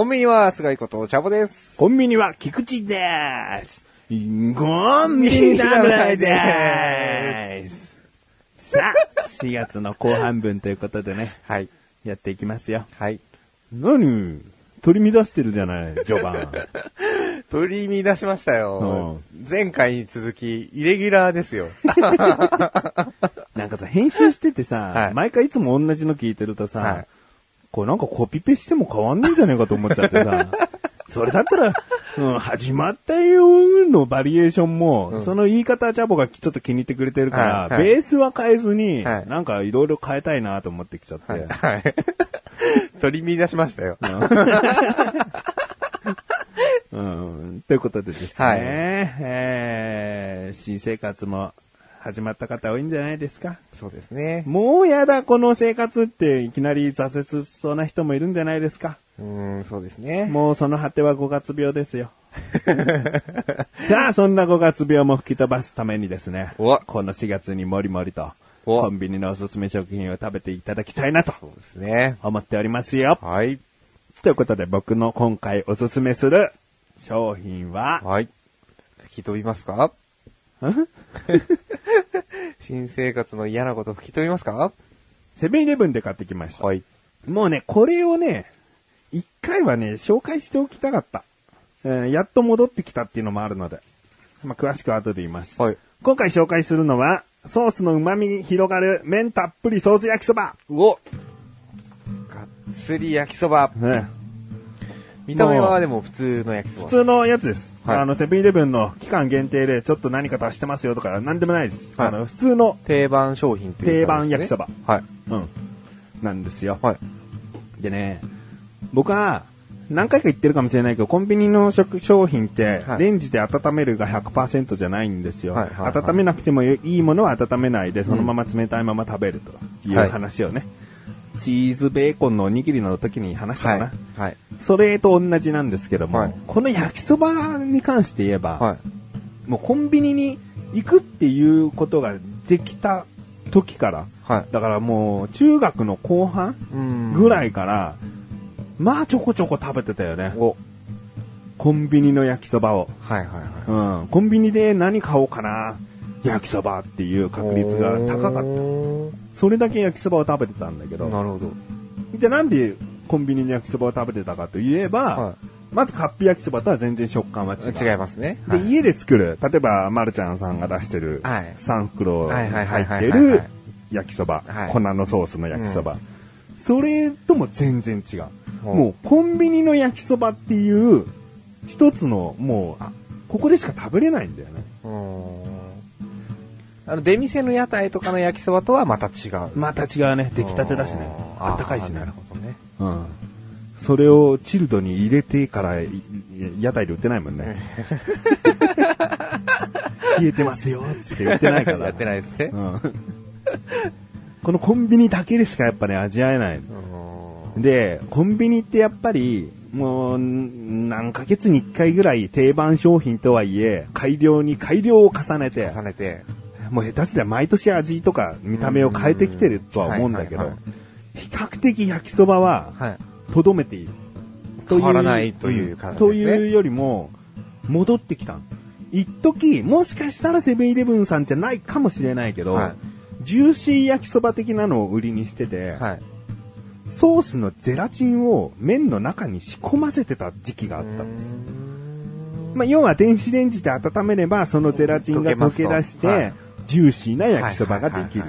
コンビニは菅井ことチャボです。コンビニは菊池でーす。コンビニ侍でーす。さあ、4月の後半分ということでね、はい。やっていきますよ。はい。何？取り乱してるじゃない、序盤。取り乱しましたよ。前回に続き、イレギュラーですよ。なんかさ、編集しててさ、はい毎回いつも同じの聞いてるとさ、はいこれなんかコピペしても変わんねえんじゃねえかと思っちゃってさ、それだったら、うん、始まったよのバリエーションも、うん。その言い方はチャボがちょっと気に入ってくれてるから、はいはい。ベースは変えずに、はい。なんかいろいろ変えたいなと思ってきちゃって。はい。取り乱しましたよ。うん、ということでですね、はい。えー新生活も始まった方多いんじゃないですか？そうですね。もうやだ、この生活っていきなり挫折しそうな人もいるんじゃないですか？うーん、そうですね。もうその果ては5月病ですよ。さあ、そんな5月病も吹き飛ばすためにですね、おこの4月にもりもりと、おコンビニのおすすめ食品を食べていただきたいなとそうですね。思っておりますよ。はい。ということで僕の今回おすすめする商品は、はい。吹き飛びますか？ん 新生活の嫌なこと吹き飛びますか？セブンイレブンで買ってきました。はい。もうね、これをね、一回はね、紹介しておきたかった。えーやっと戻ってきたっていうのもあるので、まあ、詳しくは後で言います。はい。今回紹介するのは、ソースの旨味に広がる麺たっぷりソース焼きそば。うおがっつり焼きそば。ね、見た目はでも普通の焼きそば。普通のやつです。はいあの、セブンイレブンの期間限定でちょっと何か足してますよとか、なんでもないです。はいあの、普通の、定番商品というね定番焼きそば。はい。うん、なんですよ。はい。でね、僕は、何回か言ってるかもしれないけど、コンビニの食商品って、はいレンジで温めるが100%じゃないんですよ、はいはいはい温めなくてもいいものは温めないで、そのまま冷たいまま食べるというはい話をね、チーズベーコンのおにぎりの時に話したかな。はい。はい。それと同じなんですけども、はいこの焼きそばに関して言えば、はい。もうコンビニに行くっていうことができた時から、はい。だからもう中学の後半うんぐらいから、まあちょこちょこ食べてたよね。お。コンビニの焼きそばを。はいはいはうん。コンビニで何買おうかな。焼きそばっていうい。確率が高かった。っそれだけ焼きそばを食べてたんだけた。ど。なるほど。じゃあなんでコンビニの焼きそばを食べてたかといえば、はまずカップ焼きそばとは全然食感は違う。い。違いますね。で、はい家で作る、例えば、まるちゃんさんが出してる、はい3袋入ってる焼きそばはい、粉のソースの焼きそば。それとも全然違う。もう、コンビニの焼きそばっていう、一つの、もう、あここでしか食べれないんだよね。あの、出店の屋台とかの焼きそばとはまた違う。また違うね。出来たてだしね。あったかいしねなる。ほどね。うん。それをチルドに入れてから、い屋台で売ってないもんね。冷えてますよ、つって売ってないから。やってないですね。うんこのコンビニだけでしかやっぱね、味わえない。で、コンビニってやっぱり、もう、ん何ヶ月に一回ぐらい定番商品とはいえ、改良に改良を重ねて、重ねて。もう下手すりゃ毎年味とか見た目を変えてきてるとは思うんだけど比較的焼きそばは、はい。とどめている。変わらないという感じですねというよりも、戻ってきた。一時もしかしたらセブンイレブンさんじゃないかもしれないけど、はいジューシー焼きそば的なのを売りにしてて、はい。ソースのゼラチンを麺の中に仕込ませてた時期があったんです。まあ、要は電子レンジで温めれば、そのゼラチンが溶け出して、ジューシーな焼きそばができる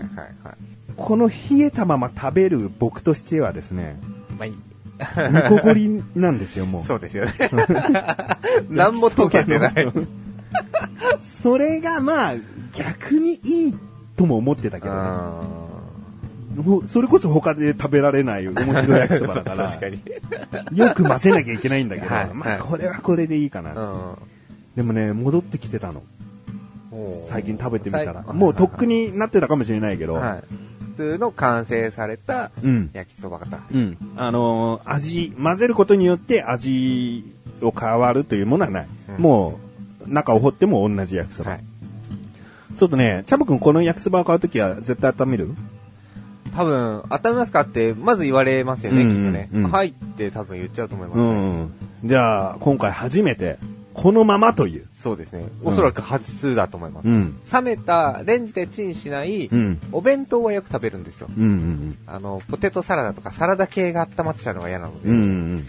この冷えたまま食べる僕としてはですね、まあいい。ニコゴリなんですよ、もう。そうですよね。何も溶けてない。それがまあ、逆にいいとも思ってたけどね、それこそ他で食べられない面白い焼きそばだから、確かに。よく混ぜなきゃいけないんだけど、はいはいまあこれはこれでいいかな。うん。でもね、戻ってきてたの。最近食べてみたら。最もうとっくになってたかもしれないけど、はい。普通の完成されたうん。焼きそば型。うん。あのー味、混ぜることによって味を変わるとい。うものはない。うんもう、中を掘っても同じ焼きそば。はい。ちょっとね、チャボくんこの焼きそばを買うときは絶対温める多分、温めますかって、まず言われますよね、うんきっとね。うんはい。って多分言っちゃうと思い。ます、うねん。じゃあ、今回初めて、このままという。そうですね。おそらく初だと思います。うん。冷めた、レンジでチンしない、うん。お弁当はよく食べるんですよ。うんうんあの、ポテトサラダとかサラダ系が温まっちゃうのが嫌なので。うん。うんうん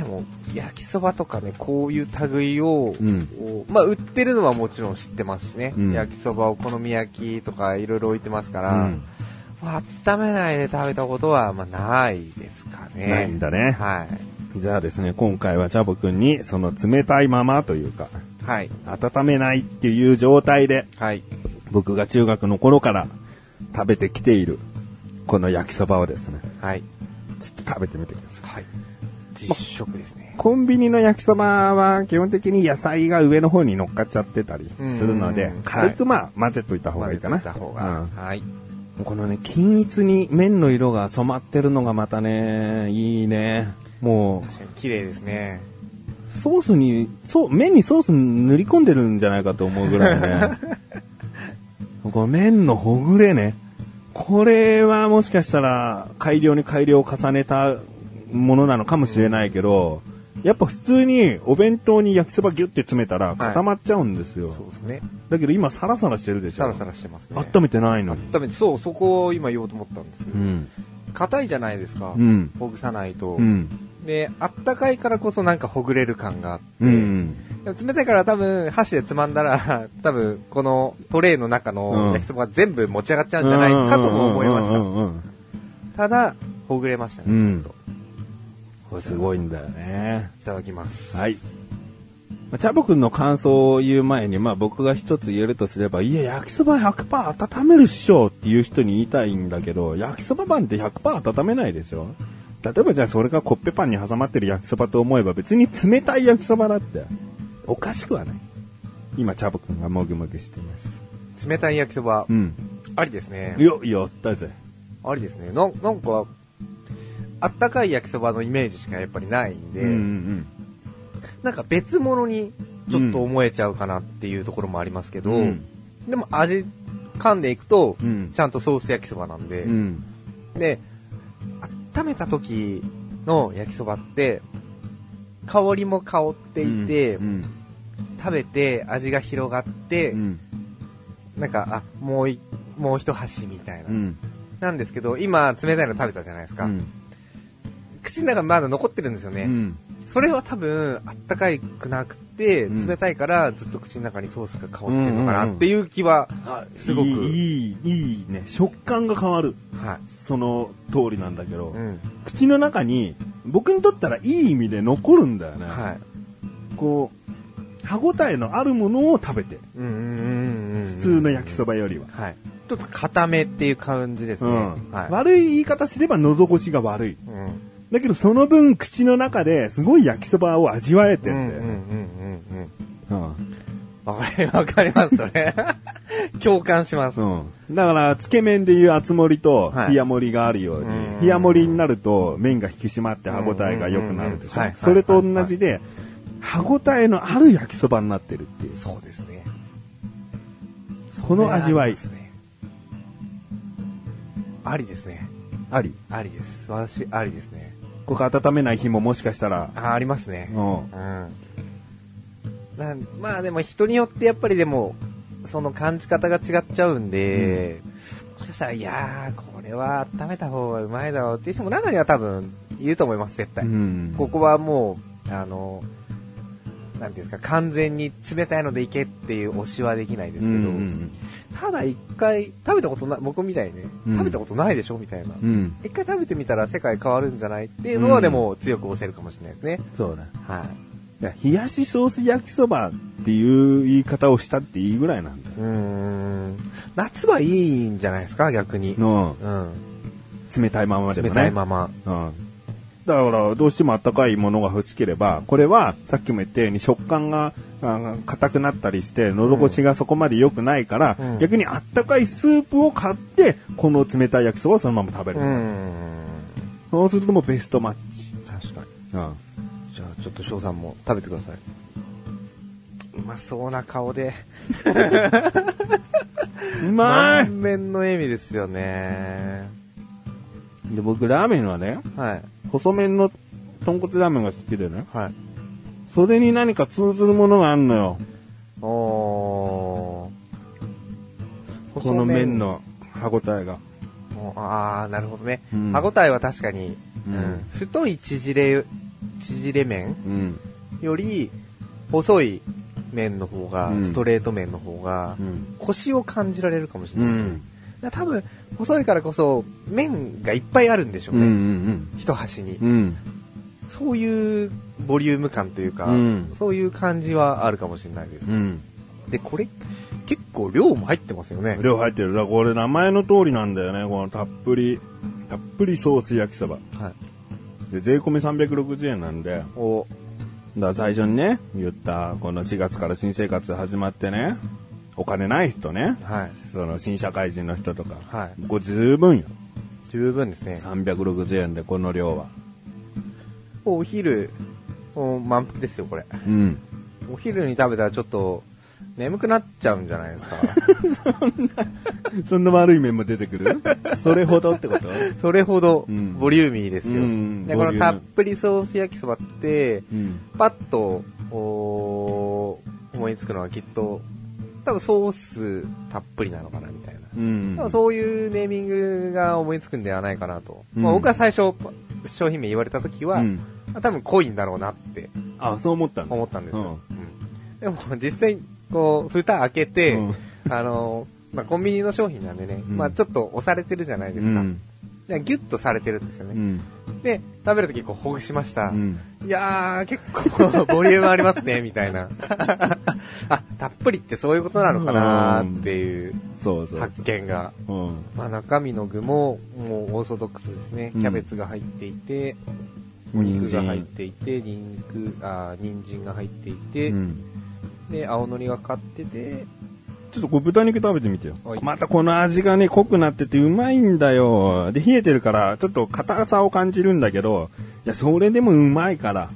でも、焼きそばとかね、こういう類を、うんまあ、売ってるのはもちろん知ってますしね。うん焼きそば、お好み焼きとかいろいろ置いてますかうら、温めないで食べたことは、まあ、ないですかね。ないんだね。はい。じゃあですね、今回はチャボくんに、その冷たいままというか、はい。温めないっていう状態で、はい。僕が中学の頃から食べてきている、この焼きそばをですね、はい。ちょっと食べてみてください。はい。実食ですね。コンビニの焼きそばは基本的に野菜が上の方に乗っかっちゃってたりするのでうん、軽くまあ混ぜといた方がいいかな。混ぜといた方が。はい。うんこのね、均一に麺の色が染まってるのがまたね、いいね。も確かに綺麗ですね。う、ソースに、そう、麺にソース塗り込んでるんじゃないかと思うぐらいね。この麺のほぐれね。これはもしかしたら改良に改良を重ねたものなのかもしれないけど、やっぱ普通にお弁当に焼きそばギュッて詰めたら固まっちゃうんですよ。そうですね。だけど今サラサラしてるでしょ。サラサラしてますね。温めてないのに。温めて、そう、そこを今言おうと思ったんです。うん。硬いじゃないですか。うん。ほぐさないと。うん。で、あったかいからこそなんかほぐれる感があって、うん。でも冷たいから多分箸でつまんだら、多分このトレイの中うんの焼きそばが全部持ち上がっちゃうんじゃないかとも思いました。ただ、ほぐれましたね、うんちょっと。これすごいんだよね。いただきます。はい。まあチャボくんの感想を言う前に、まあ僕が一つ言えるとすれば、いや、焼きそば100%温めるっしょっていう人に言いたいんだけど、焼きそばパンって100%温めないですよ。例えばじゃあそれがコッペパンに挟まってる焼きそばと思えば別に冷たい焼きそばだって、おかしくはない。今、チャボくんがもぐもぐしてます。冷たい焼きそば、うん。ありですね。よ、やったぜ。ありですね。ななんか、あったかい焼きそばのイメージしかやっぱりないんで、うんうんなんか別物にちょっと思えちゃうかなっていうところもありますけど、うんでも味噛んでいくと、うんちゃんとソース焼きそばなんで、うん。で、温めた時の焼きそばって、香りも香っていて、うん。食べて味が広がって、うん。なんか、あ、もうい、もう一箸みたいな。うん。なんですけど、今冷たいの食べたじゃないですか。うん。口の中まだ残ってるんですよね。うん。それは多分、あったかいくなくて、うん冷たいからずっと口の中にソースが香ってるのかなっていう気は、あすごくいい、いい、いいね。食感が変わる。はい。その通りなんだけど、うん。口の中に、僕にとったらいい意味で残るんだよね。はい。こう、歯応えのあるものを食べて。うんうんうんうん。普通の焼きそばよりは。はい。ちょっと固めっていう感じですね。うんはい。悪い言い方すれば喉越しが悪い。うん。だけどその分口の中ですごい焼きそばを味わえてうんうんんだよね。うんうんうん。うんわかり、わかります、それ。共感します。うん。だから、つけ麺でいう厚盛りとはい冷や盛りがあるように、うん冷や盛りになると麺が引き締まって歯応えが良くなるでしょ。それと同じで、歯応えのある焼きそばになってるっていう。そうですね。この味わいそれありますね。ありですね。あり？ありです。私、ありですね。ここ温めない日ももしかしたら、あ、ありますね。うん。うん。まあでも人によってやっぱりでも、その感じ方が違っちゃうんで、もしかしたら、いやー、これは温めた方がうまいだろうっていう人も中には多分いると思います、絶対。うんここはもう、あの、なんていうんですか、完全に冷たいのでいけっていう推しはできないですけど、うんうんただ一回、食べたことない、僕みたいにね、うん食べたことないでしょみたいな。うん。一回食べてみたら世界変わるんじゃないっていうのはでも強く押せるかもしれないですね。そうだ。はい。いや、冷やしソース焼きそばっていう言い方をしたっていいぐらいなんだよ。ん。夏はいいんじゃないですか、逆に。のうん。冷たいままでも冷ね。たいまま。うん。だから、どうしても温かいものが欲しければ、これは、さっきも言ったように食感が、あ硬くなったりして、喉越しがそこまで良くないから、うん逆にあったかいスープを買って、この冷たい焼きそばをそのまま食べる。うん。そうするともうベストマッチ。確かに。うん。じゃあ、ちょっと翔さんも食べてください。うまそうな顔で。うまい満面の笑みですよね。で、僕、ラーメンはね、はい。細麺の豚骨ラーメンが好きでね、はい。袖に何か通ずるものがあんのよ。おー。この麺の歯応えが。おああ、なるほどね。うん歯応えは確かに、うんうん太い縮れ、縮れ麺うん。より、細い麺の方が、うんストレート麺の方がう、ん。コシを感じられるかもしれない。うん。多分、細いからこそ、麺がいっぱいあるんでしょううん。うね。ん。一箸に。うん。そういうボリューム感というか、うんそういう感じはあるかもしれないです。うん。で、これ、結構量も入ってますよね。量入ってる。だこれ名前の通りなんだよね。このたっぷり、たっぷりソース焼きそば。はい。で、税込み360円なんで、お、だ最初にね、言った、この4月から新生活始まってね、お金ない人ね、はい。その新社会人の人とか、はい。十分よ。十分ですね。360円でこの量は。お昼、お満腹ですよ、これ。うん。お昼に食べたらちょっと、眠くなっちゃうんじゃないですか？そんな悪い面も出てくる？それほどってこと？それほど、うんボリューミーですよ。うんで、このたっぷりソース焼きそばって、うん。パッと、おー思いつくのはきっと、多分ソースたっぷりなのかな、みたいな。うん多分そういうネーミングが思いつくんではないかなと。うんまあ、僕は最初、商品名言われた時は、うん多分濃いんだろうなってあ、そう思ったんだ。思ったんですよ。うんうんでも実際、こう、蓋開けて、うんあの、まあ、コンビニの商品なんでね、うんまあ、ちょっと押されてるじゃないですか。ギュッとされてるんですよね。うん。で、食べるときこうほぐしました。うん。いやー、結構ボリュームありますね、みたいな。あ、たっぷりってそういうことなのかなーっていう発。見が。うん。まあ中身の具も、もうオーソドックスですね。うんキャベツが入っていて、お人肉が入っ参。ていて、ニンニク、あー人参が入っていて、うん。で、青のりがかってて、ちょっとこう豚肉食べてみてよはい。またこの味がね、濃くなっててうまいんだよ。で、冷えてるから、ちょっと硬さを感じるんだけど、いや、それでもうまいから。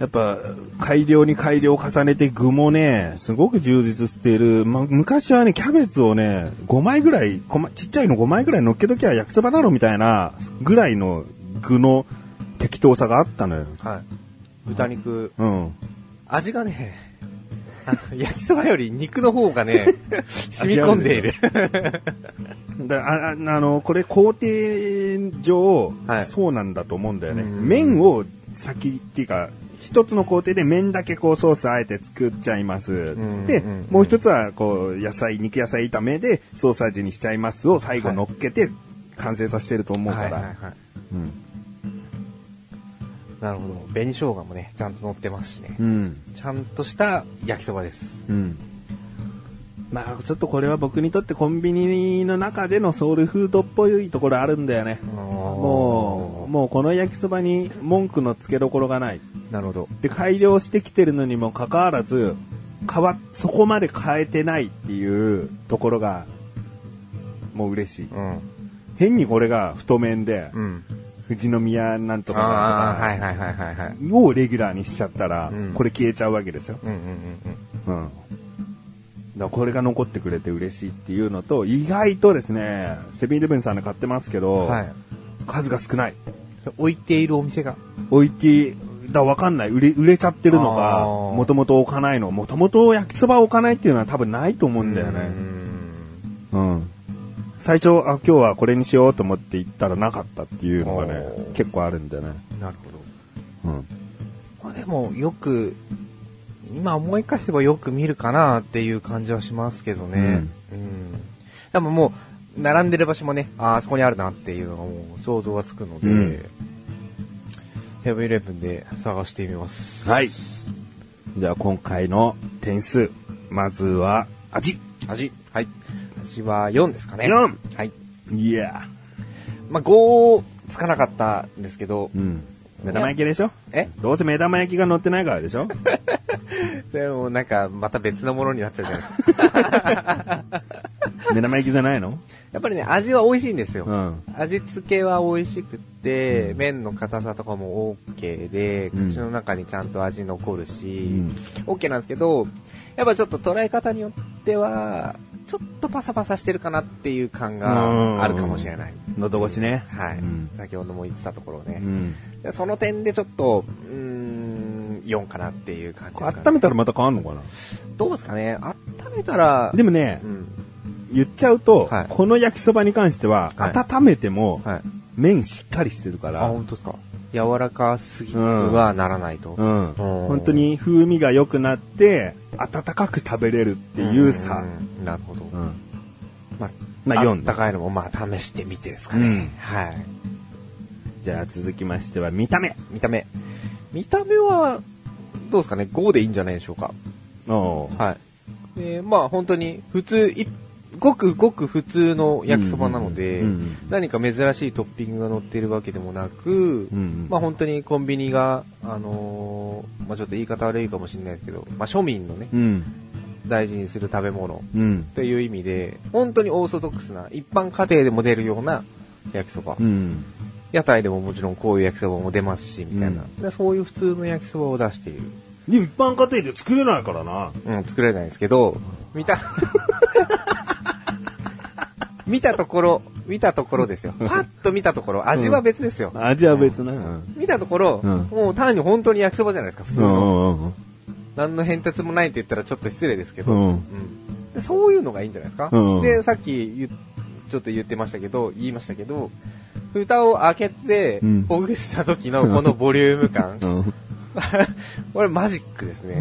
やっぱ、改良に改良を重ねて具もね、すごく充実している。ま、昔はね、キャベツをね、5枚ぐらい、こまちっちゃいの5枚ぐらい乗っけときゃ焼きそばだろみたいな、ぐらいの具の適当さがあったのよ。はい。豚肉、うん。味がね、焼きそばより肉の方がね、染み込んでいる。だあああの、これ工程上、はいそうなんだと思うんだよね。うん麺を先っていうか、一つの工程で麺だけこうソースあえて作っちゃいます。つって、うんうんもう一つはこう野菜、肉野菜炒めでソース味にしちゃいますを最後乗っけて完成させてると思うから。はいはいはい。うん。なるほど。紅生姜もね、ちゃんと乗ってますしね。うん。ちゃんとした焼きそばです。うん。まあ、ちょっとこれは僕にとってコンビニの中でのソウルフードっぽいところあるんだよね。もう、もうこの焼きそばに文句のつけどころがない。う、なるほど。で、改良してきてるのにもかかわらず、変わ、そこまで変えてないっていうところが、もう嬉しい。うん。変にこれが太麺で、うん。富士宮なんとかなんとはいはいはいはいはい。かをレギュラーにしちゃったら、うんこれ消えちゃうわけですよ。うんうんうんうん。だからこれが残ってくれて嬉しいっていうのと、意外とですね、セブンイレブンさんで買ってますけうど、ん。はい。数が少ない。置いているお店が。置いて、だわかんない。売れ、売れちゃってるのか、もともと置かないの。もともと焼きそば置かないっていうのは多分ないと思うんだようね。んうん。最初、あ、今日はこれにしようと思って行ったらなかったっていうのがね結構あるんだよね。なるほど。うん。まあでも、よく、今思い返せばよく見るかなっていう感じはしますけどね。うん。多分もう、並んでる場所もね、ああ、そこにあるなっていうのがもう想像がつくので、うんセブンイレブンで探してみます。はい。じゃあ今回の点数。まずは、味。味。はい。味は4ですかね。4はい。いやまあ、5つかなかったんですけど、うん。目玉焼きでしょ？え？どうせ目玉焼きが乗ってないからでしょ？でもなんか、また別のものになっちゃうじゃないですか。目玉焼きじゃないの？やっぱりね、味は美味しいんですよ。うん。味付けは美味しくって、麺の硬さとかも OK で、うん口の中にちゃんと味残るし、ん OK なんですけど、やっぱちょっと捉え方によっては、ちょっとパサパサしてるかなっていう感があるかもしれない。喉越しね。はい、うん。先ほども言ってたところね。うん。でその点でちょっと、うーん、4かなっていう感じですかね、温めたらまた変わんのかな？どうですかね？温めたら、でもねう、ん。言っちゃうと、はいこの焼きそばに関しては、はい温めても、はい。麺しっかりしてるかあ、ら、本当ですか？柔らかすぎはならないと。うん。ん本当に風味が良くなって、温かく食べれるっていうさ。うんなるほど。うん。まあ、まあ4あったかいのもまあ試してみてですかね。うんはい。じゃあ続きましては、見た目。見た目。見た目は、どうですかね ?5 でいいんじゃないでしょうか。はい。で、まあ本当に普通、いごくごく普通の焼きそばなので、うんうんうん何か珍しいトッピングが乗っているわけでもなく、うんうんまあ本当にコンビニが、あのーまあちょっと言い方悪いかもしれないですけど、まあ庶民のね、うん。大事にする食べ物うん。という意味で、本当にオーソドックスな、一般家庭でも出るような焼きそば。うん。屋台でももちろんこういう焼きそばも出ますし、みたいな、うで。そういう普通の焼きそばを出している。でも一般家庭で作れないからな。うん、作れないんですけど、見た、見たところ、見たところですよ。パッと見たところ、味は別ですよ。味は別な。うん。見たところ、うんもう単に本当に焼きそばじゃないですか、普通うの。何の変哲もないって言ったらちょっと失礼ですけど、うんそういうのがいいんじゃないですか。うんで、さっきちょっと言ってましたけど、言いましたけど、蓋を開けてうん、ほぐした時のこのボリューム感、うん。これマジックですね。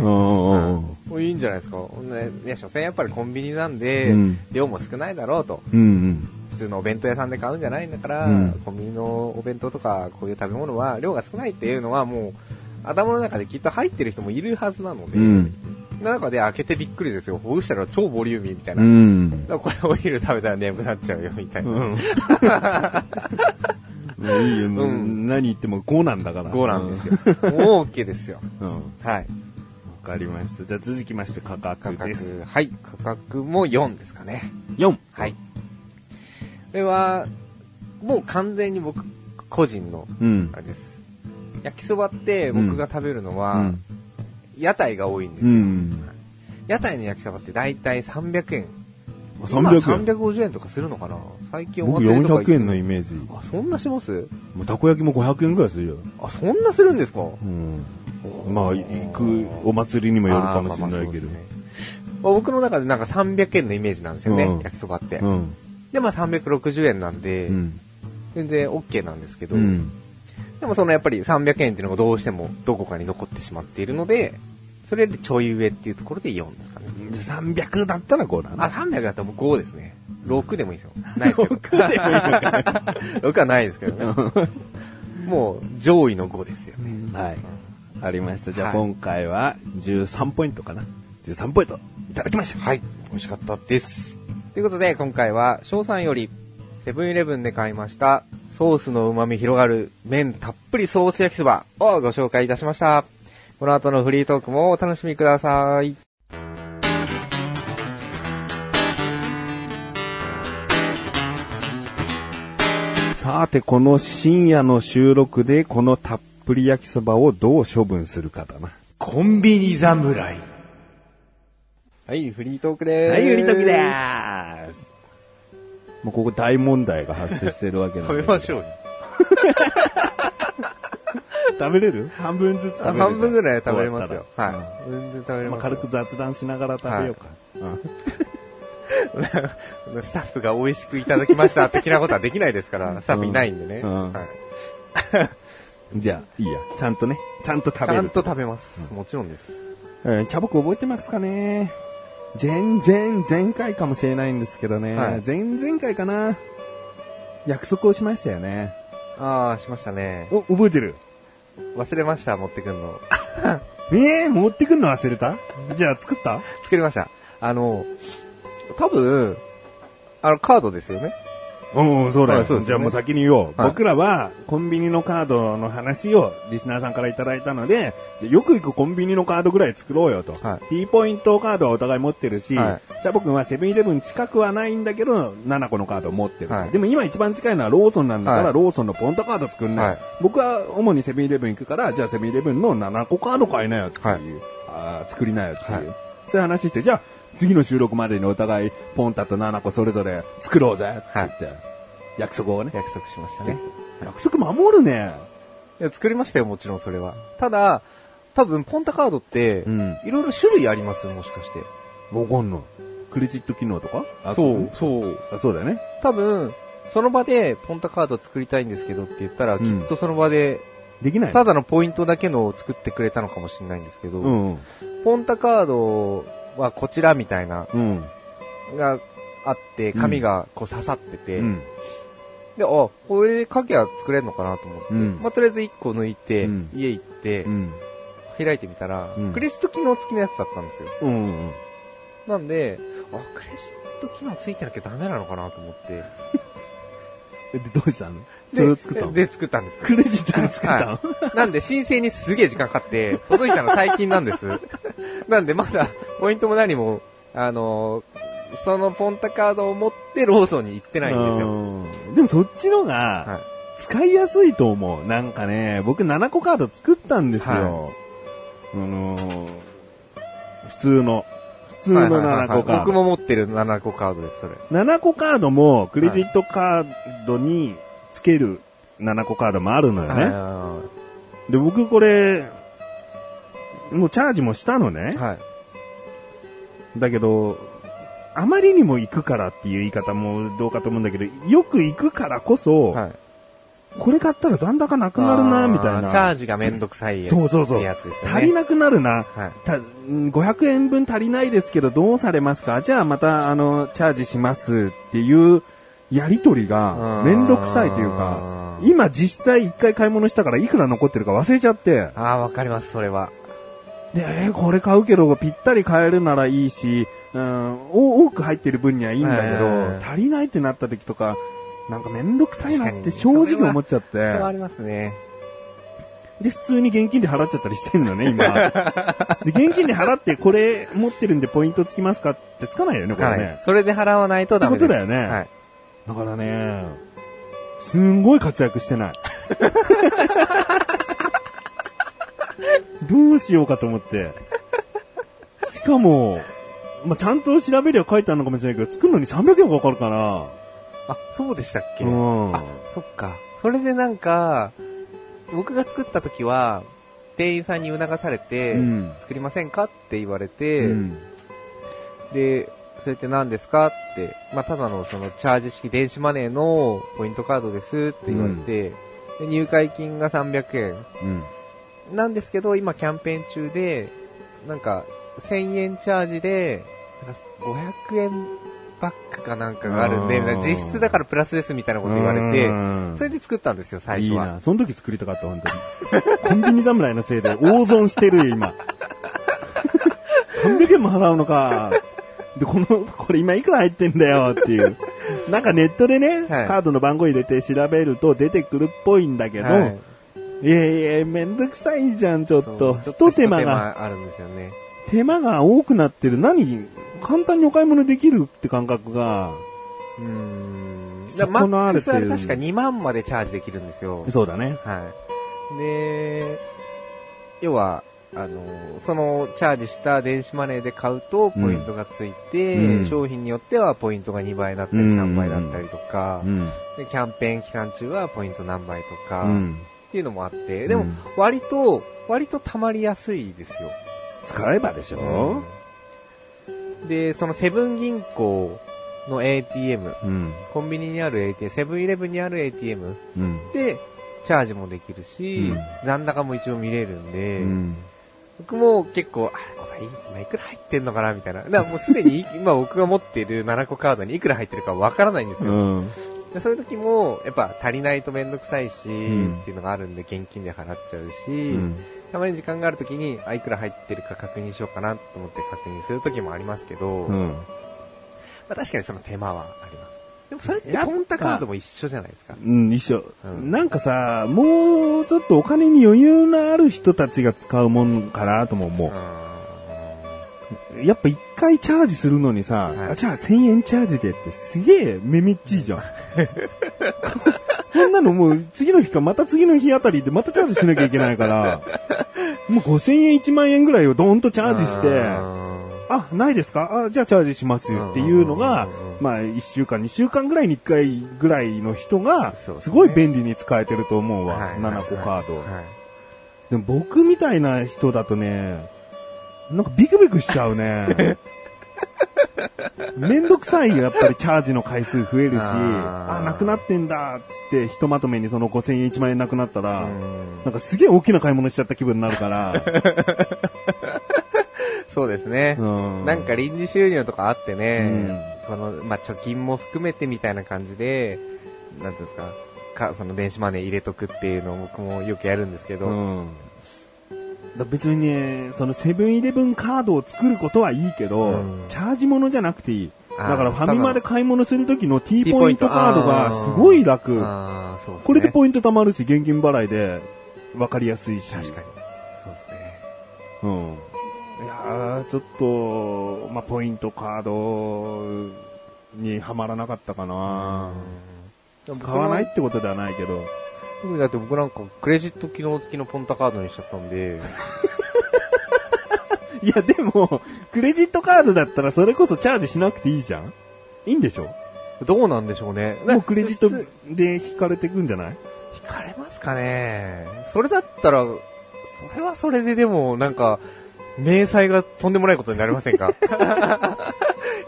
ういいんじゃないですか。ね、ね所詮やっぱりコンビニなんで、うん量も少ないだろうと。うん普通のお弁当屋さんで買うんじゃないんだから、うんコンビニのお弁当とかこういう食べ物は量が少ないっていうのはもう頭の中できっと入ってる人もいるはずなので、うん。な中で開けてびっくりですよ。ほぐしたら超ボリューミーみたいな。うだん。これお昼食べたら眠くなっちゃうよみたいな。うん。もういいよ、もううん何言っても5なんだから。5なんですよ。もう OK ですよ。うん。わはい。かりました。じゃあ続きまして価価格です。格、はい。価格も4ですかね。4。はい。これは、もう完全に僕、個人の、うんあ。れです。焼きそばって僕が食べるのは、うん屋台が多いんですうよ。ん。屋台の焼きそばって大体300円。300円今350円とかするのかな最近お僕祭りとか行って400円のイメージ。あ、そんなします？もうたこ焼きも500円ぐらいするよ。あ、そんなするんですか？うん。まあ、行くお祭りにもよるかもしれないけどあーまあまあそうです。ねまあ僕の中でなんか300円のイメージなんですよね、うん焼きそばって。うん。で、まあ360円なんで、うん。全然 OK なんですけど、うん。でもそのやっぱり300円っていうのがどうしてもどこかに残ってしまっているので、それでちょい上っていうところで4ですかね。300だったら5だな。あ、300だったらもう5ですね。6でもいいですよ。ないですけど。6でもいいのか6はないですけどね。もう上位の5ですよね。はい。ありました。じゃあはい今回は13ポイントかな。13ポイントいただきました。はい。美味しかったです。ということで、今回は、翔さんより、セブンイレブンで買いました、ソースの旨味広がる麺たっぷりソース焼きそばをご紹介いたしました。この後のフリートークもお楽しみください。さて、この深夜の収録でこのたっぷり焼きそばをどう処分するかだな。コンビニ侍。はい、フリートークでーす。はい、売り時でーす。もうここ大問題が発生してるわけなん食でべましょうよ。食べれる？半分ずつ食べれる半分ぐらい食べれますよ。はい。全然食べれますよ。軽く雑談しながら食べようか。うん スタッフが美味しくいただきました的なことはできないですから、スタッフいないんでね。うんはい じゃあ、いいや。ちゃんとね、ちゃんと食べる。ちゃんと食べます。もちろんです。えー、キャボク覚えてますかね？全然前回かもしれないんですけどね。はい前々回かな？約束をしましたよね。ああ、しましたね。お、覚えてる？忘れました、持ってくんの。えー、持ってくんの忘れた？じゃあ作った？作りました。あの、多分、あの、カードですよね。うんうん、そうだよ。ねじゃあもう先に言おう。はい僕らはコンビニのカードの話をリスナーさんからいただいたので、じゃあよく行くコンビニのカードぐらい作ろうよと。はい T ポイントカードはお互い持ってるし、はチャボくんはセブンイレブン近くはないんだけど、7個のカードを持ってる。はいでも今一番近いのはローソンなんだから、はいローソンのポンタカード作んない。はい僕は主にセブンイレブン行くから、じゃあセブンイレブンの7個カード買いなよっていう、はいあー作りなよっていう、はいそういう話して、じゃあ次の収録までにお互いポンタと7個それぞれ作ろうぜって言って、約束をね。約束しましたね。約束守るね。いや、作りましたよ、もちろんそれは。ただ、多分、ポンタカードってうん、いろいろ種類ありますもしかして。わかんない。クレジット機能とか？あそう、そう。あそうだよね。多分、その場でポンタカード作りたいんですけどって言ったら、んきっとその場で、できないただのポイントだけのを作ってくれたのかもしれないんですけど、うん。ポンタカードはこちらみたいな、うん。があって、紙がこう刺さってて、うん。で、あ、これで影は作れるのかなと思って、うんまあ、とりあえず1個抜いて、うん家行って、うん。開いてみたら、うんクレジット機能付きのやつだったんですよ。うん。なんで、あ、クレジット機能付いてなきゃダメなのかなと思って。で、どうしたの？そでれを作ったので、作ったんです。クレジットで作ったの、はい。なんで申請にすげえ時間かかって、届いたの最近なんです。なんでまだ、ポイントも何も、あのーそのポンタカードを持ってローソンに行ってないんですよ。うんでもそっちのが、はい。使いやすいと思う。なんかね、僕7個カード作ったんですよ。あのー普通の、普通のはいはいはい7個カード。僕も持ってる7個カードです、それ。7個カードもクレジットカードにつける7個カードもあるのよね。はで、僕これ、もうチャージもしたのねい。。はい。だけど、あまりにも行くからっていう言い方もどうかと思うんだけど、よく行くからこそ、はい。これ買ったら残高なくなるな、みたいな。チャージがめんどくさいそうそうそうってやつですよね。足りなくなるな。はい。たうん500円分足りないですけどどうされますか？じゃあまたあの、チャージしますっていうやりとりがめんどくさいというか、うん今実際一回買い物したからいくら残ってるか忘れちゃって、ああ、わかります、それは。で、えーこれ買うけどぴったり買えるならいいし、うん、お多く入ってる分にはいいんだけど、うん足りないってなった時とか、なんかめんどくさいなって正直思っちゃっそれはあて、りますね。で、普通に現金で払っちゃったりしてんのね、今。で、現金で払ってこれ持ってるんでポイントつきますかってつかないよね、これはいね。。それで払わないとダメです。ってことだよねはい。だからね、すんごい活躍してない。どうしようかと思って。しかも、まあ、ちゃんと調べりゃ書いてあるのかもしれないけど、作るのに300円かかるから。あ、そうでしたっけ？うん。あ、そっか。それでなんか、僕が作った時は、店員さんに促されて、うん作りませんか？って言われて、うんで、それって何ですか？って、まあ、ただのそのチャージ式電子マネーのポイントカードですって言われて、で入会金が300円うん。なんですけど、今キャンペーン中で、なんか、1000円チャージで、なんか500円バックかなんかがあるんで、実質だからプラスですみたいなこと言われてう、んそれで作ったんですよ、最初は。いいな。その時作りたかった、本当に。コンビニ侍のせいで大損してるよ、今。300円も払うのか。で、この、これ今いくら入ってんだよっていう。なんかネットでね、はいカードの番号入れて調べると出てくるっぽいんだけど、はいい、やいや、めんどくさいじゃん、ちょっそうと。ちょっと一手間が、あるんですよね。手間が多くなってる。何簡単にお買い物できるって感覚が、うーん。そこマのある程度ックスあれ確か2万までチャージできるんですよ。そうだね。はい。で、要は、あの、そのチャージした電子マネーで買うとポイントがついて、うん商品によってはポイントが2倍だったりうん3倍だったりとか、うん。でキャンペーン期間中はポイント何倍とか、っうん。ていうのもあって、でもうん割と、割と溜まりやすいですよ。使えばでしょで、そのセブン銀行の ATM、うん。コンビニにある ATM、セブンイレブンにある ATM うん。で、チャージもできるし、うん残高も一応見れるんで、うん。僕も結構、あれ、これい今いくら入ってんのかなみたいな。だからもうすでに 今僕が持っている7個カードにいくら入ってるかわからないんですよ。うん。でそういう時も、やっぱ足りないとめんどくさいし、んっていうのがあるんで現金で払っちゃうし、うんたまに時間がある時に、あ、いくら入ってるか確認しようかなと思って確認する時もありますけど、まうん。あ確かにその手間はあり。でもそれってポンタカードも一緒じゃないですか。うん、一緒、うん。なんかさ、もうちょっとお金に余裕のある人たちが使うもんかなとも思う。やっぱ一回チャージするのにさ、はい。あじゃあ1000円チャージでってすげえめめっちいじゃん。こんなのもう次の日かまた次の日あたりでまたチャージしなきゃいけないから、もう5000円1万円ぐらいをドーンとチャージして、あ、ないですか？あ、じゃあチャージしますよっていうのがまあ、1週間、2週間ぐらいに1回ぐらいの人がすごい便利に使えてると思うわ。はい7個カード。はいでも僕みたいな人だとね、なんかビクビクしちゃうね。めんどくさいよ、やっぱりチャージの回数増えるし、あー。あなくなってんだ、っつって、ひとまとめにその5000円1万円なくなったら、うん。なんかすげえ大きな買い物しちゃった気分になるから、そうですね。うん。なんか臨時収入とかあってね、の、まあ、貯金も含めてみたいな感じで、なんていうんですか、か、その電子マネー入れとくっていうのを僕もよくやるんですけど、うん。だ別にね、そのセブンイレブンカードを作ることはいいけど、うんチャージ物じゃなくていい。だからファミマで買い物するときの T ポイントカードがすごい楽。あーそうですね。これでポイント貯まるし、現金払いで分かりやすいし。確かに。そうですね。うん。いやー、ちょっと、まあ、ポイントカードにはまらなかったかな。うん使わないってことではないけど。僕だって僕なんかクレジット機能付きのポンタカードにしちゃったんで、いや、でも、クレジットカードだったらそれこそチャージしなくていいじゃんいいんでしょ？どうなんでしょうね。もうクレジットで引かれていくんじゃない？引かれますかねそれだったら、それはそれででも、なんか、明細がとんでもないことになりませんか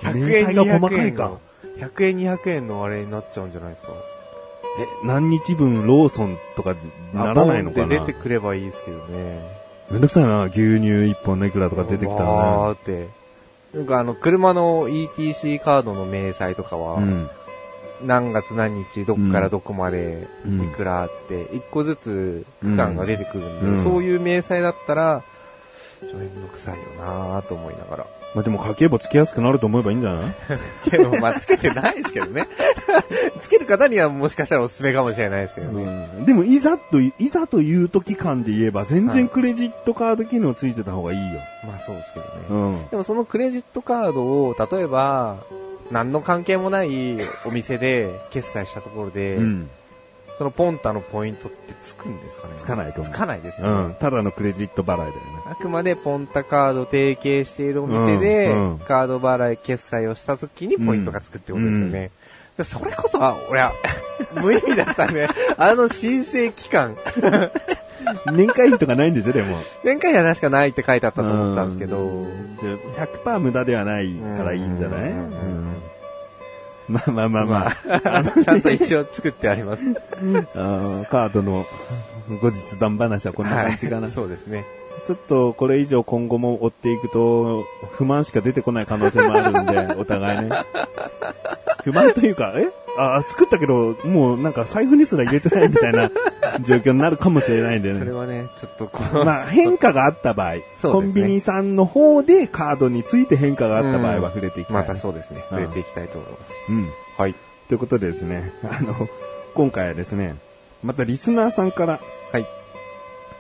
?100 明円、細が細200かいか円の、100円、200円のあれになっちゃうんじゃないですか？え、何日分ローソンとかならないのかな？あボンって出てくればいいですけどね。めんどくさいな、牛乳一本のいくらとか出てきたらわーって。なんかあの、車の ETC カードの明細とかは、ね。うん。何月何日どこからどこまでうんいくらって、一個ずつ区間が出てくるんで、うんそういう明細だったら、ちょめんどくさいよなぁと思いながら。まあでも家計簿つけやすくなると思えばいいんじゃない？けど、まあ、つけてないですけどね。つける方にはもしかしたらおすすめかもしれないですけどね。うん。でもいざと、いざという時間で言えば全然クレジットカード機能ついてた方がいいよ。まあそうですけどね。うん。でもそのクレジットカードを、例えば、何の関係もないお店で決済したところで、うん。そのポンタのポイントってつくんですかね？つかないと思うつかないですうよね。ん。ただのクレジット払いだよね。あくまでポンタカード提携しているお店で、うんうんカード払い決済をした時にポイントがつくってことですよね。でそれこそ、あ、俺は、無意味だったね。あの申請期間。年会費とかないんですよ、でも。年会費は確かないって書いてあったと思ったんですけど、うんじゃあ100%無駄ではないからいいんじゃない？うんうんまあまあまあまあ。ちゃんと一応作ってあります。あのカードの後日談話はこんな感じかな。はいそうですね。ちょっとこれ以上今後も追っていくと、不満しか出てこない可能性もあるんで、お互いね。不満というか、え？あ、作ったけど、もうなんか財布にすら入れてないみたいな 状況になるかもしれないんでね。それはね、ちょっとこう、まあ変化があった場合、ねコンビニさんの方でカードについて変化があった場合は触れていきたい。またそうですね、うん触れていきたいと思います。うん。はい。ということでですね、あの、今回はですね、またリスナーさんからはい。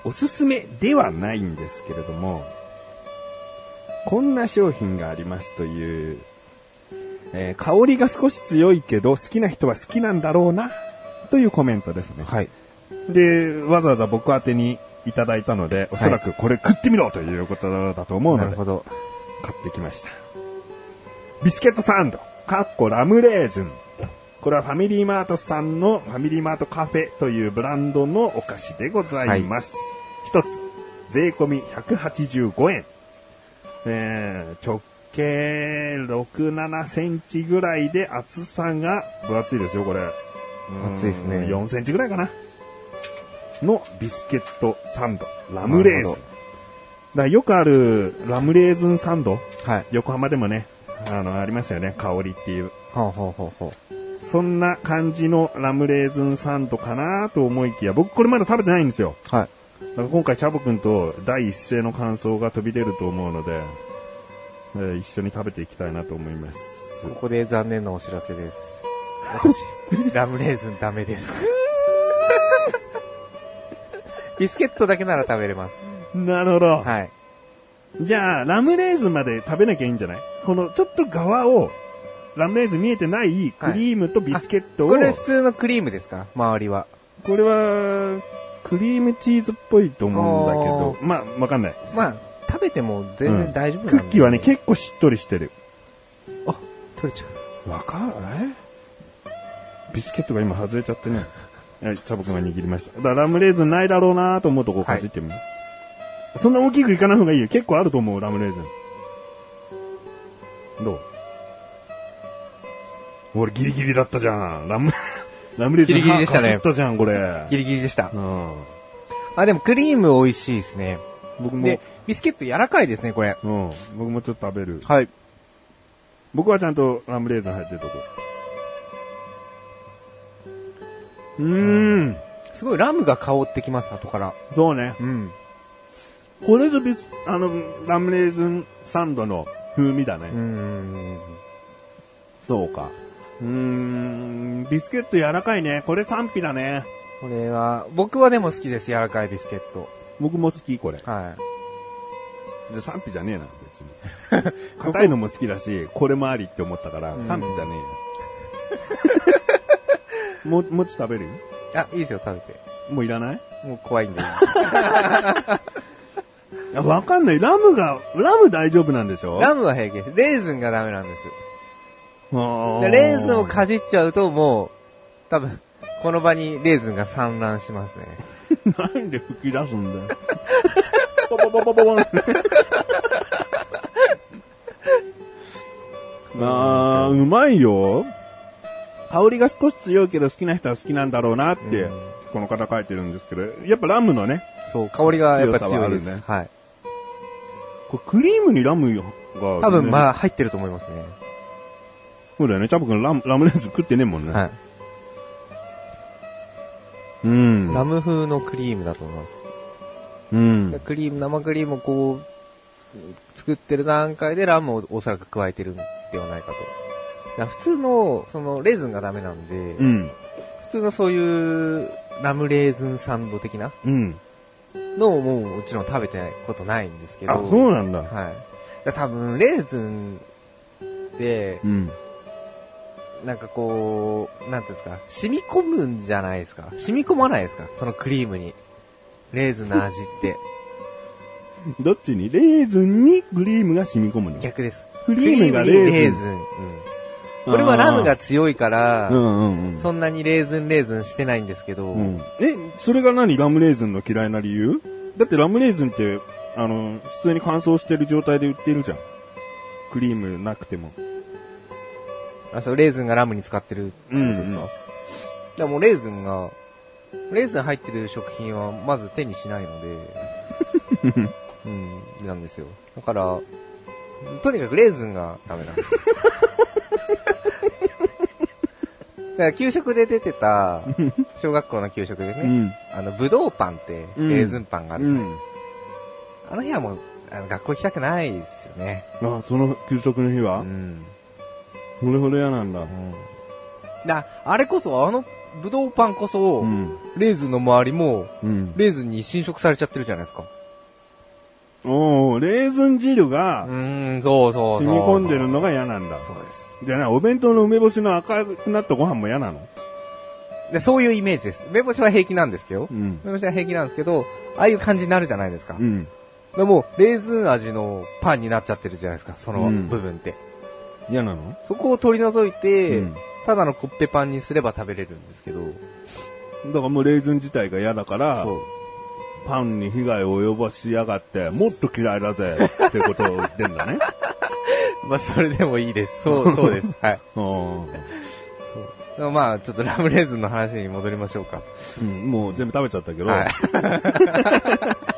おすすめではないんですけれども、こんな商品がありますという、えー香りが少し強いけど好きな人は好きなんだろうな、というコメントですね。はい。で、わざわざ僕宛てにいただいたので、おそらくこれ食ってみろということだと思うので、なるほど。買ってきました。ビスケットサンド、かっこラムレーズン。これはファミリーマートさんのファミリーマートカフェというブランドのお菓子でございます。一、つ、税込み185円。えー、直径6、7センチぐらいで厚さが分厚いですよ、これ。うん厚いですね4センチぐらいかな。のビスケットサンド、ラムレーズン。だよくあるラムレーズンサンド、はい。横浜でもね、あの、ありますよね、香りっていう。ほうほうほうほそんな感じのラムレーズンサンドかなと思いきや、僕これまだ食べてないんですよ。う。はい。だから今回チャボくんと第一声の感想が飛び出ると思うので、えー一緒に食べていきたいなと思います。ここで残念なお知らせです。私、ラムレーズンダメです。ビスケットだけなら食べれます。なるほど。はい。じゃあ、ラムレーズンまで食べなきゃいいんじゃない？この、ちょっと側を、ラムレーズン見えてないクリームとビスケットを、これ普通のクリームですか？周りは。これは、クリームチーズっぽいと思うんだけど、まあ、わかんない。まあ、食べても全然大丈夫なんで、クッキーはね、結構しっとりしてる。あ、取れちゃわかるえビスケットが今外れちゃってね。はい、チャボくんが握りました。だラムレーズンないだろうなと思うとこうかじってみる、そんな大きくいかない方がいいよ。結構あると思う、ラムレーズン。どう？俺ギリギリだったじゃん。ラム、ラムレーズンギリギリでしたねったじゃん、これ。う。ギリギリでしたう。ん。あ、でもクリーム美味しいですね。僕もで、、ビスケット柔らかいですね、これ。うん。僕もちょっと食べる。はい。僕はちゃんとラムレーズン入ってるとこ。うーん。すごいラムが香ってきます、後から。そうね。うん。これぞビス、あの、ラムレーズンサンドの風味だね。うーん。そうか。うーん、ビスケット柔らかいね。これ賛否だね。これは、僕はでも好きです、柔らかいビスケット。僕も好き、これ。じはゃあ賛否じゃねえな、別に。硬いのも好きだし、これもありって思ったから、ん賛否じゃねえよ。も、もち食べる？い。あ、いいですよ、食べて。もういらない？もう怖いんで。いや、わかんない。ラムが、ラム大丈夫なんでしょ？ラムは平気です。レーズンがダメなんです。あーでレーズンをかじっちゃうともう、多分、この場にレーズンが散乱しますね。なんで吹き出すんだよ。ポポポポポポまあ、うまいよ。香りが少し強いけど好きな人は好きなんだろうなって、この方書いてるんですけど、やっぱラムのね、そう、香りがやっぱ強いです。ねはい。これクリームにラムが、多分まあ、入ってると思いますね。そうだよね。チャボくんラムラムレーズ食ってねえもんね。はうんい。。ラム風のクリームだと思います。うんで。クリーム、生クリームをこう、作ってる段階でラムをおそらく加えてるんではないかと。だから普通の、その、レーズンがダメなんで、うん。普通のそういう、ラムレーズンサンド的なうん。のをもうもちろん食べてないことないんですけど。あ、そうなんだ。はい。だ多分、レーズンってう、ん。なんかこう、なんていうんですか、染み込むんじゃないですか？染み込まないですか？そのクリームに。レーズンの味って。どっちに？レーズンにクリームが染み込むの？逆です。クリームがレーズン。にうん。これはラムが強いから、うんうんうん。そんなにレーズンレーズンしてないんですけど、うん。え、それが何？ラムレーズンの嫌いな理由？だってラムレーズンって、あの、普通に乾燥してる状態で売ってるじゃん。クリームなくても。あ、そう、レーズンがラムに使ってるってことですか、うんうんだからもうレーズンが、レーズン入ってる食品はまず手にしないので、うん、なんですよ。だから、とにかくレーズンがダメなんです。だから給食で出てた、小学校の給食でね、うん。あの、ぶどうパンって、うんレーズンパンがあるじゃないうん。あの日はもう、あの学校行きたくないですよね。あ、その給食の日うはん。それほど嫌なんだ。うん。だあれこそ、あの、ぶどうパンこそ、うん。レーズンの周りも、うん。レーズンに侵食されちゃってるじゃないですか。おーレーズン汁がうーん、そうそうそう。染み込んでるのが嫌なんだ。そうです。じゃあな、お弁当の梅干しの赤くなったご飯も嫌なの？で、そういうイメージです。梅干しは平気なんですけど、うん。梅干しは平気なんですけど、ああいう感じになるじゃないですか。うん。でも、レーズン味のパンになっちゃってるじゃないですか、そのうん部分って。嫌なの？そこを取り除いて、うんただのコッペパンにすれば食べれるんですけど、だからもうレーズン自体が嫌だから。パンに被害を及ぼしやがって、もっと嫌いだぜってことを言ってんだね。まあ、それでもいいです。そう、そうです。はい。まあ、ちょっとラムレーズンの話に戻りましょうか。うん、もう全部食べちゃったけど。はい。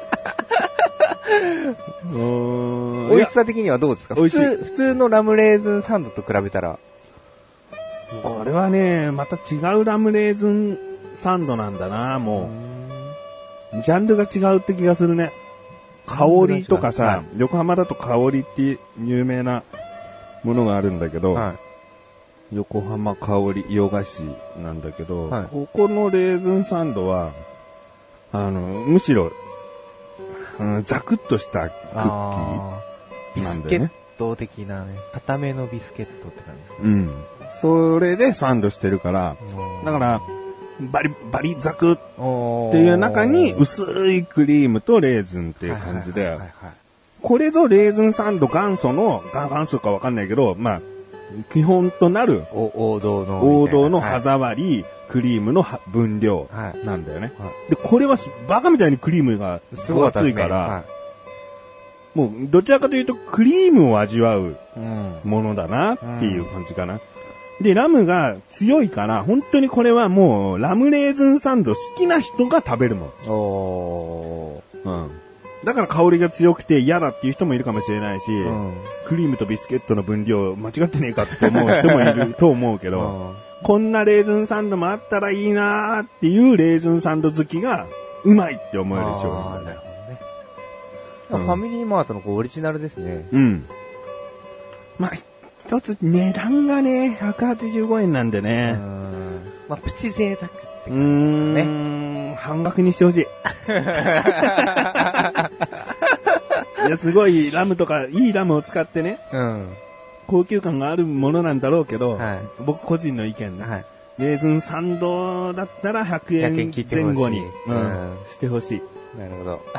うーん。美味しさ的にはどうですか？普通、普通のラムレーズンサンドと比べたら。これはね、また違うラムレーズンサンドなんだな、もう。ジャンルが違うって気がするね。香りとかジャンルが違さ、横浜だと香りって有名なものがあるんだけど、は横浜香り洋菓子なんだけど、はい。ここのレーズンサンドは、あの、むしろ、うんザクッとしたクッキー。あービスケット的なね、固めのビスケットって感じですかうん。それでサンドしてるから、だから、バリ、バリザクっっていう中に薄いクリームとレーズンっていう感じで、これぞレーズンサンド元祖の、が元祖かわかんないけど、まあ、基本となるお王道の。王道の歯はい触り、クリームのは分量はいなんだよね。はで、これはすバカみたいにクリームがすごい厚いから、はもうどちらかというとクリームを味わううん。ものだなっていう感じかな。で、ラムが強いから、本当にこれはもうラムレーズンサンド好きな人が食べるもん。うん。だから香りが強くて嫌だっていう人もいるかもしれないし、うん。クリームとビスケットの分量間違ってねえかって思う人もいると思うけど、こんなレーズンサンドもあったらいいなーっていうレーズンサンド好きがうまいって思える商品。なるほどね。うんファミリーマートのこうオリジナルですね。うん。まあ、一つ値段がね、185円なんでうね。ん。まあ、プチ贅沢って感じですかね。ん、半額にしてほしい。いや、すごいラムとか、いいラムを使ってね、うん。高級感があるものなんだろうけど、はい僕個人の意見ね、はい。レーズンサンドだったら100 100円前後に、うんうんしてほしい。なるほど。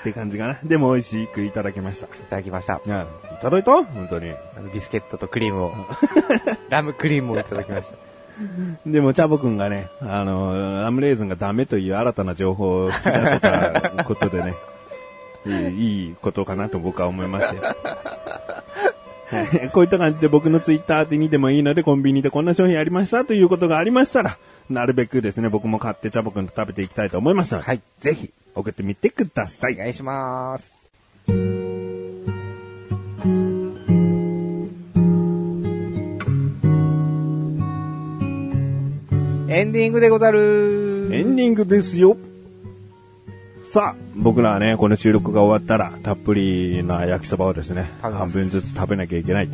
って感じかな。でも美味しくいただきました。いただきました。いやいただいた？本当に。あのビスケットとクリームを。ラムクリームをいただきました。でも、チャボくんがね、あの、ラムレーズンがダメという新たな情報を引き出せたことでね、いいことかなと僕は思いましたよ。は いこういった感じで僕のツイッターで見てもいいので、コンビニでこんな商品ありましたということがありましたら、なるべくですね、僕も買ってチャボくんと食べていきたいと思いますはいぜひ送ってみてください。お願いします。エンディングでござるエンディングですよ。さあ、僕らはね、この収録が終わったら、たっぷりな焼きそばをですね、半分ずつ食べなきゃいけない。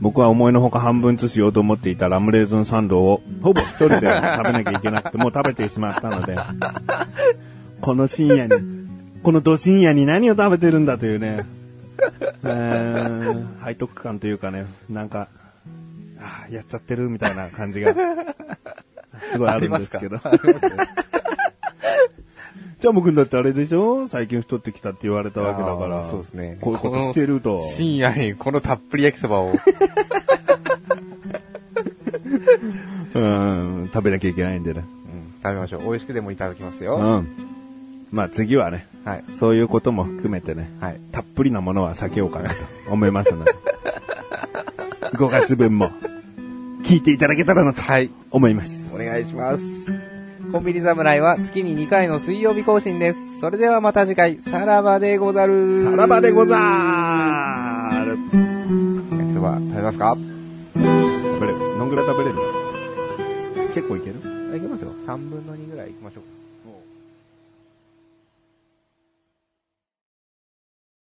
僕は思いのほか半分ずつしようと思っていたラムレーズンサンドを、ほぼ一人で食べなきゃいけなくて、もう食べてしまったので、この深夜に、このど深夜に何を食べてるんだというね、えー背徳感というかね、なんか、あーやっちゃってるみたいな感じが、すごいあるんですけど。じゃあ僕だってあれでしょ？最近太ってきたって言われたわけだから。そうですねこういうことしてると。深夜にこのたっぷり焼きそばを。うん、食べなきゃいけないんでね。食べましょう。美味しくでもいただきますよ。うん。まあ次はね、はい。そういうことも含めてね、はい。たっぷりなものは避けようかなと思いますので。5月分も聞いていただけたらなとはい。思います。お願いします。コンビニ侍は月に2回の水曜日更新です。それではまた次回、さらばでござる。さらばでござーる。焼きそば食べますか？食べれる。どんぐらい食べれる結構いける？いきますよ。3分の2ぐらいいきましょうか。